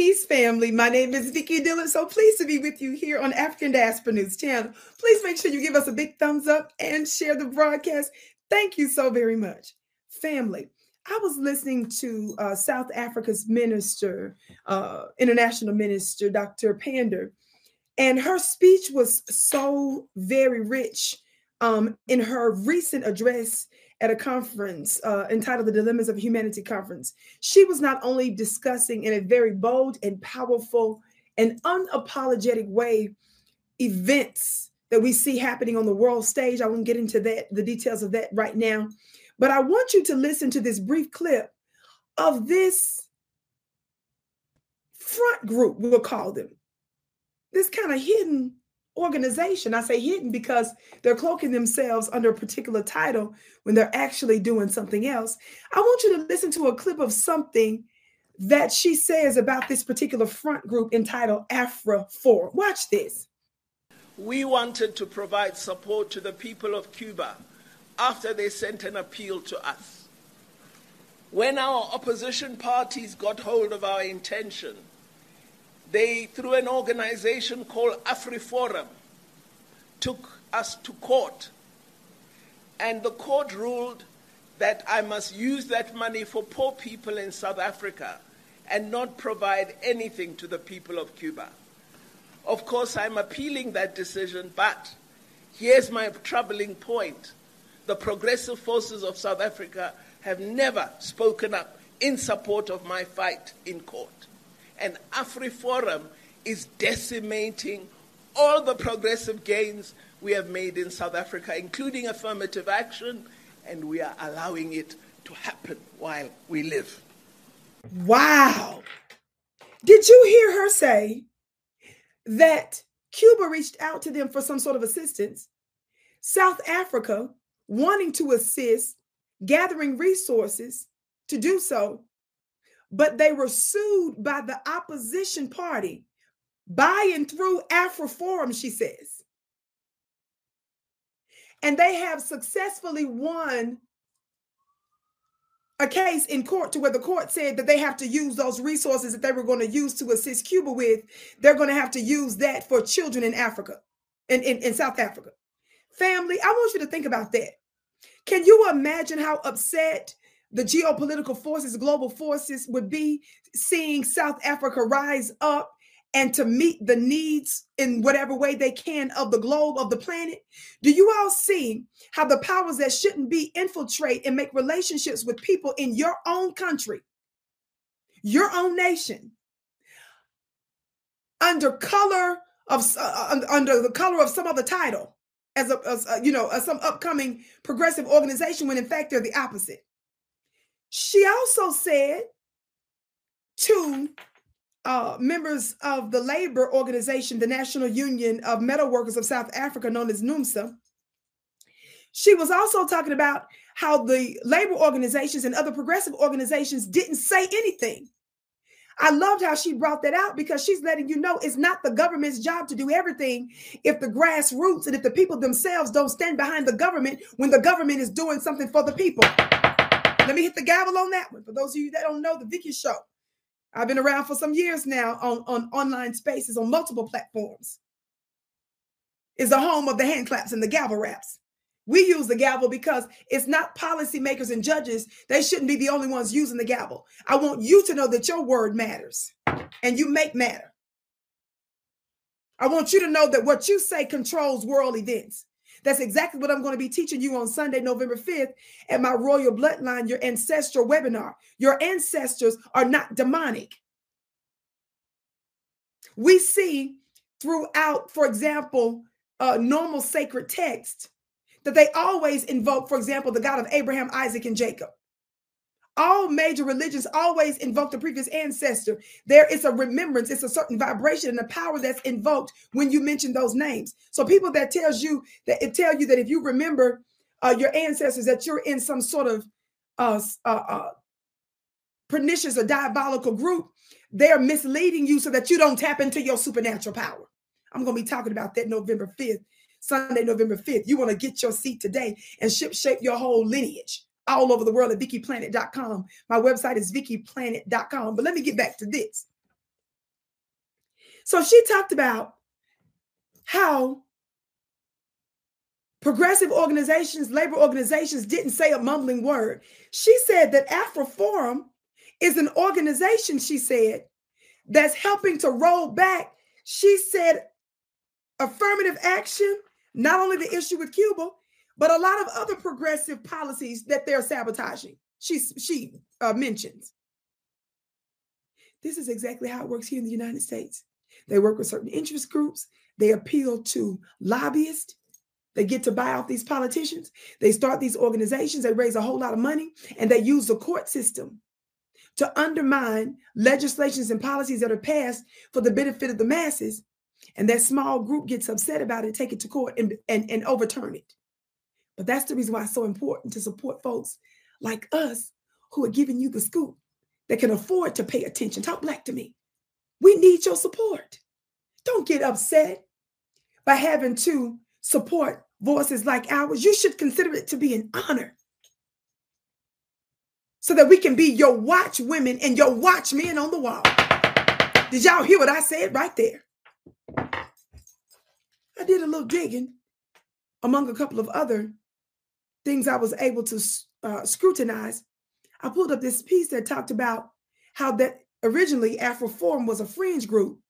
Peace, family. My name is Vicki Dillard. So pleased to be with you here on African Diaspora News Channel. Please make sure you give us a big thumbs up and share the broadcast. Thank you so very much. Family, I was listening to uh, South Africa's minister, uh, international minister, Dr. Pandor, and her speech was so very rich um, in her recent address at a conference uh, entitled The Dilemmas of Humanity Conference. She was not only discussing in a very bold and powerful and unapologetic way events that we see happening on the world stage. I won't get into that, the details of that right now. But I want you to listen to this brief clip of this front group, we'll call them, this kind of hidden organization. I say hidden because they're cloaking themselves under a particular title when they're actually doing something else. I want you to listen to a clip of something that she says about this particular front group entitled AfriForum. Watch this. We wanted to provide support to the people of Cuba after they sent an appeal to us. When our opposition parties got hold of our intention, they, through an organization called AfriForum, took us to court. And the court ruled that I must use that money for poor people in South Africa and not provide anything to the people of Cuba. Of course, I'm appealing that decision, but here's my troubling point. The progressive forces of South Africa have never spoken up in support of my fight in court and AfriForum is decimating all the progressive gains we have made in South Africa, including affirmative action, and we are allowing it to happen while we live. Wow. Did you hear her say that Cuba reached out to them for some sort of assistance? South Africa, wanting to assist, gathering resources to do so, but they were sued by the opposition party by and through AfriForum, she says. And they have successfully won a case in court to where the court said that they have to use those resources that they were going to use to assist Cuba with. They're going to have to use that for children in Africa, in, in, in South Africa. Family, I want you to think about that. Can you imagine how upset the geopolitical forces, global forces would be seeing South Africa rise up and to meet the needs in whatever way they can of the globe, of the planet. Do you all see how the powers that shouldn't be infiltrate and make relationships with people in your own country, your own nation, under color of uh, under the color of some other title as a, as a you know as some upcoming progressive organization when in fact they're the opposite she also said to uh, members of the labor organization, the National Union of Metal Workers of South Africa, known as NUMSA, she was also talking about how the labor organizations and other progressive organizations didn't say anything. I loved how she brought that out because she's letting you know it's not the government's job to do everything if the grassroots and if the people themselves don't stand behind the government when the government is doing something for the people. Let me hit the gavel on that one. For those of you that don't know, the Vicki Show. I've been around for some years now on, on online spaces on multiple platforms. Is the home of the hand claps and the gavel raps. We use the gavel because it's not policymakers and judges. They shouldn't be the only ones using the gavel. I want you to know that your word matters and you make matter. I want you to know that what you say controls world events. That's exactly what I'm going to be teaching you on Sunday, November 5th at my Royal Bloodline, your ancestral webinar. Your ancestors are not demonic. We see throughout, for example, uh, normal sacred text that they always invoke, for example, the God of Abraham, Isaac, and Jacob all major religions always invoke the previous ancestor. There is a remembrance, it's a certain vibration and a power that's invoked when you mention those names. So people that tells you that it tell you that if you remember uh, your ancestors, that you're in some sort of uh, uh, uh, pernicious or diabolical group, they're misleading you so that you don't tap into your supernatural power. I'm going to be talking about that November 5th, Sunday, November 5th. You want to get your seat today and ship shape your whole lineage all over the world at VickiPlanet.com. My website is VickiPlanet.com. But let me get back to this. So she talked about how progressive organizations, labor organizations didn't say a mumbling word. She said that AfriForum is an organization, she said, that's helping to roll back, she said, affirmative action, not only the issue with Cuba, but a lot of other progressive policies that they're sabotaging. She, she uh, mentions. This is exactly how it works here in the United States. They work with certain interest groups. They appeal to lobbyists. They get to buy off these politicians. They start these organizations. They raise a whole lot of money and they use the court system to undermine legislations and policies that are passed for the benefit of the masses. And that small group gets upset about it, take it to court and, and, and overturn it. But that's the reason why it's so important to support folks like us who are giving you the scoop that can afford to pay attention. Talk black to me. We need your support. Don't get upset by having to support voices like ours. You should consider it to be an honor so that we can be your watch women and your watchmen on the wall. Did y'all hear what I said right there? I did a little digging among a couple of other things I was able to uh, scrutinize. I pulled up this piece that talked about how that originally AfriForum was a fringe group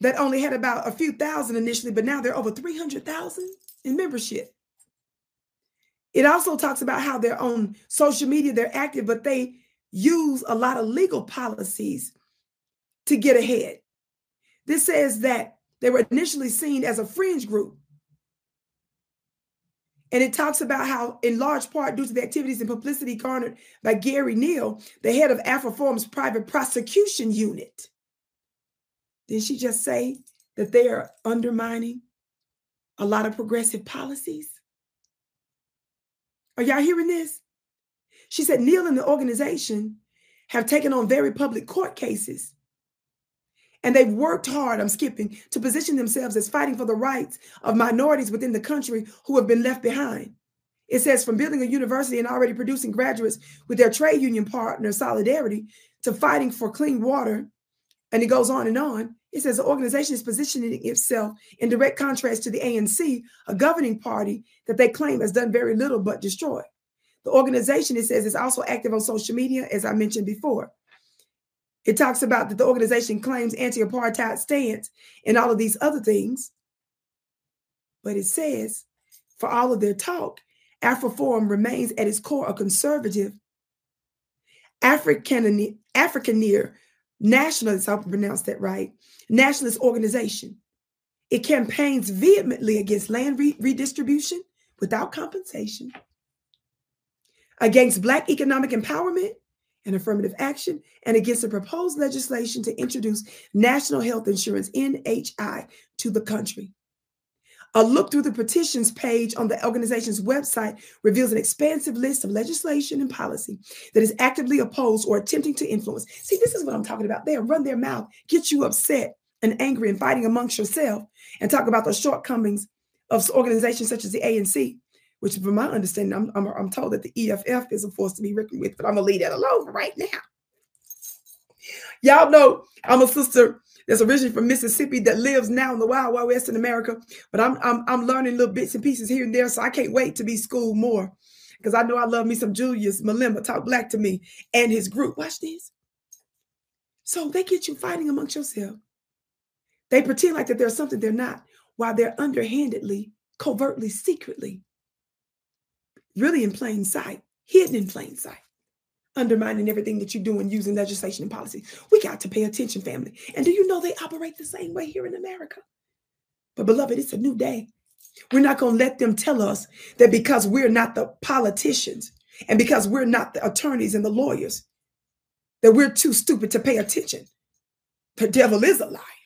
that only had about a few thousand initially, but now they're over 300,000 in membership. It also talks about how they're on social media, they're active, but they use a lot of legal policies to get ahead. This says that they were initially seen as a fringe group. And it talks about how, in large part, due to the activities and publicity garnered by Gerrie Nel, the head of AfriForum's private prosecution unit. Did she just say that they are undermining a lot of progressive policies? Are y'all hearing this? She said Neal and the organization have taken on very public court cases. And they've worked hard, I'm skipping, to position themselves as fighting for the rights of minorities within the country who have been left behind. It says from building a university and already producing graduates with their trade union partner, Solidarity, to fighting for clean water. And it goes on and on. It says the organization is positioning itself in direct contrast to the ANC, a governing party that they claim has done very little but destroy. The organization, it says, is also active on social media, as I mentioned before. It talks about that the organization claims anti apartheid stance and all of these other things. But it says, for all of their talk, AfriForum remains at its core a conservative, African, Afrikaner nationalist, I hope I pronounced that right, nationalist organization. It campaigns vehemently against land re- redistribution without compensation, against Black economic empowerment and affirmative action, and against the proposed legislation to introduce national health insurance, NHI, to the country. A look through the petitions page on the organization's website reveals an expansive list of legislation and policy that is actively opposed or attempting to influence. See, this is what I'm talking about. They run their mouth, get you upset and angry and fighting amongst yourself, and talk about the shortcomings of organizations such as the ANC, which, from my understanding, I'm, I'm, I'm told that the EFF is a force to be reckoned with, but I'm going to leave that alone right now. Y'all know I'm a sister that's originally from Mississippi that lives now in the Wild Wild West in America. But I'm I'm I'm learning little bits and pieces here and there, so I can't wait to be schooled more because I know I love me some Julius Malema talk black to me and his group. Watch this. So they get you fighting amongst yourself. They pretend like that there's something they're not, while they're underhandedly, covertly, secretly, really in plain sight, hidden in plain sight undermining everything that you're doing using legislation and policy. We got to pay attention, family. And do you know they operate the same way here in America? But, beloved, it's a new day. We're not going to let them tell us that because we're not the politicians and because we're not the attorneys and the lawyers, that we're too stupid to pay attention. The devil is a liar.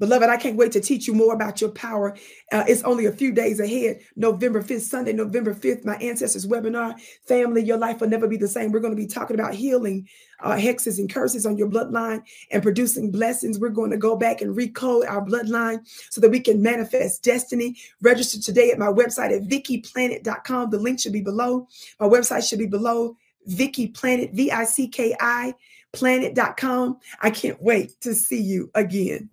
Beloved, I can't wait to teach you more about your power. Uh, it's only a few days ahead. November 5th, Sunday, November 5th, my ancestors webinar. Family, your life will never be the same. We're going to be talking about healing uh, hexes and curses on your bloodline and producing blessings. We're going to go back and recode our bloodline so that we can manifest destiny. Register today at my website at vickiplanet.com. The link should be below. My website should be below Vicki Planet, V I C K I planet.com. I can't wait to see you again.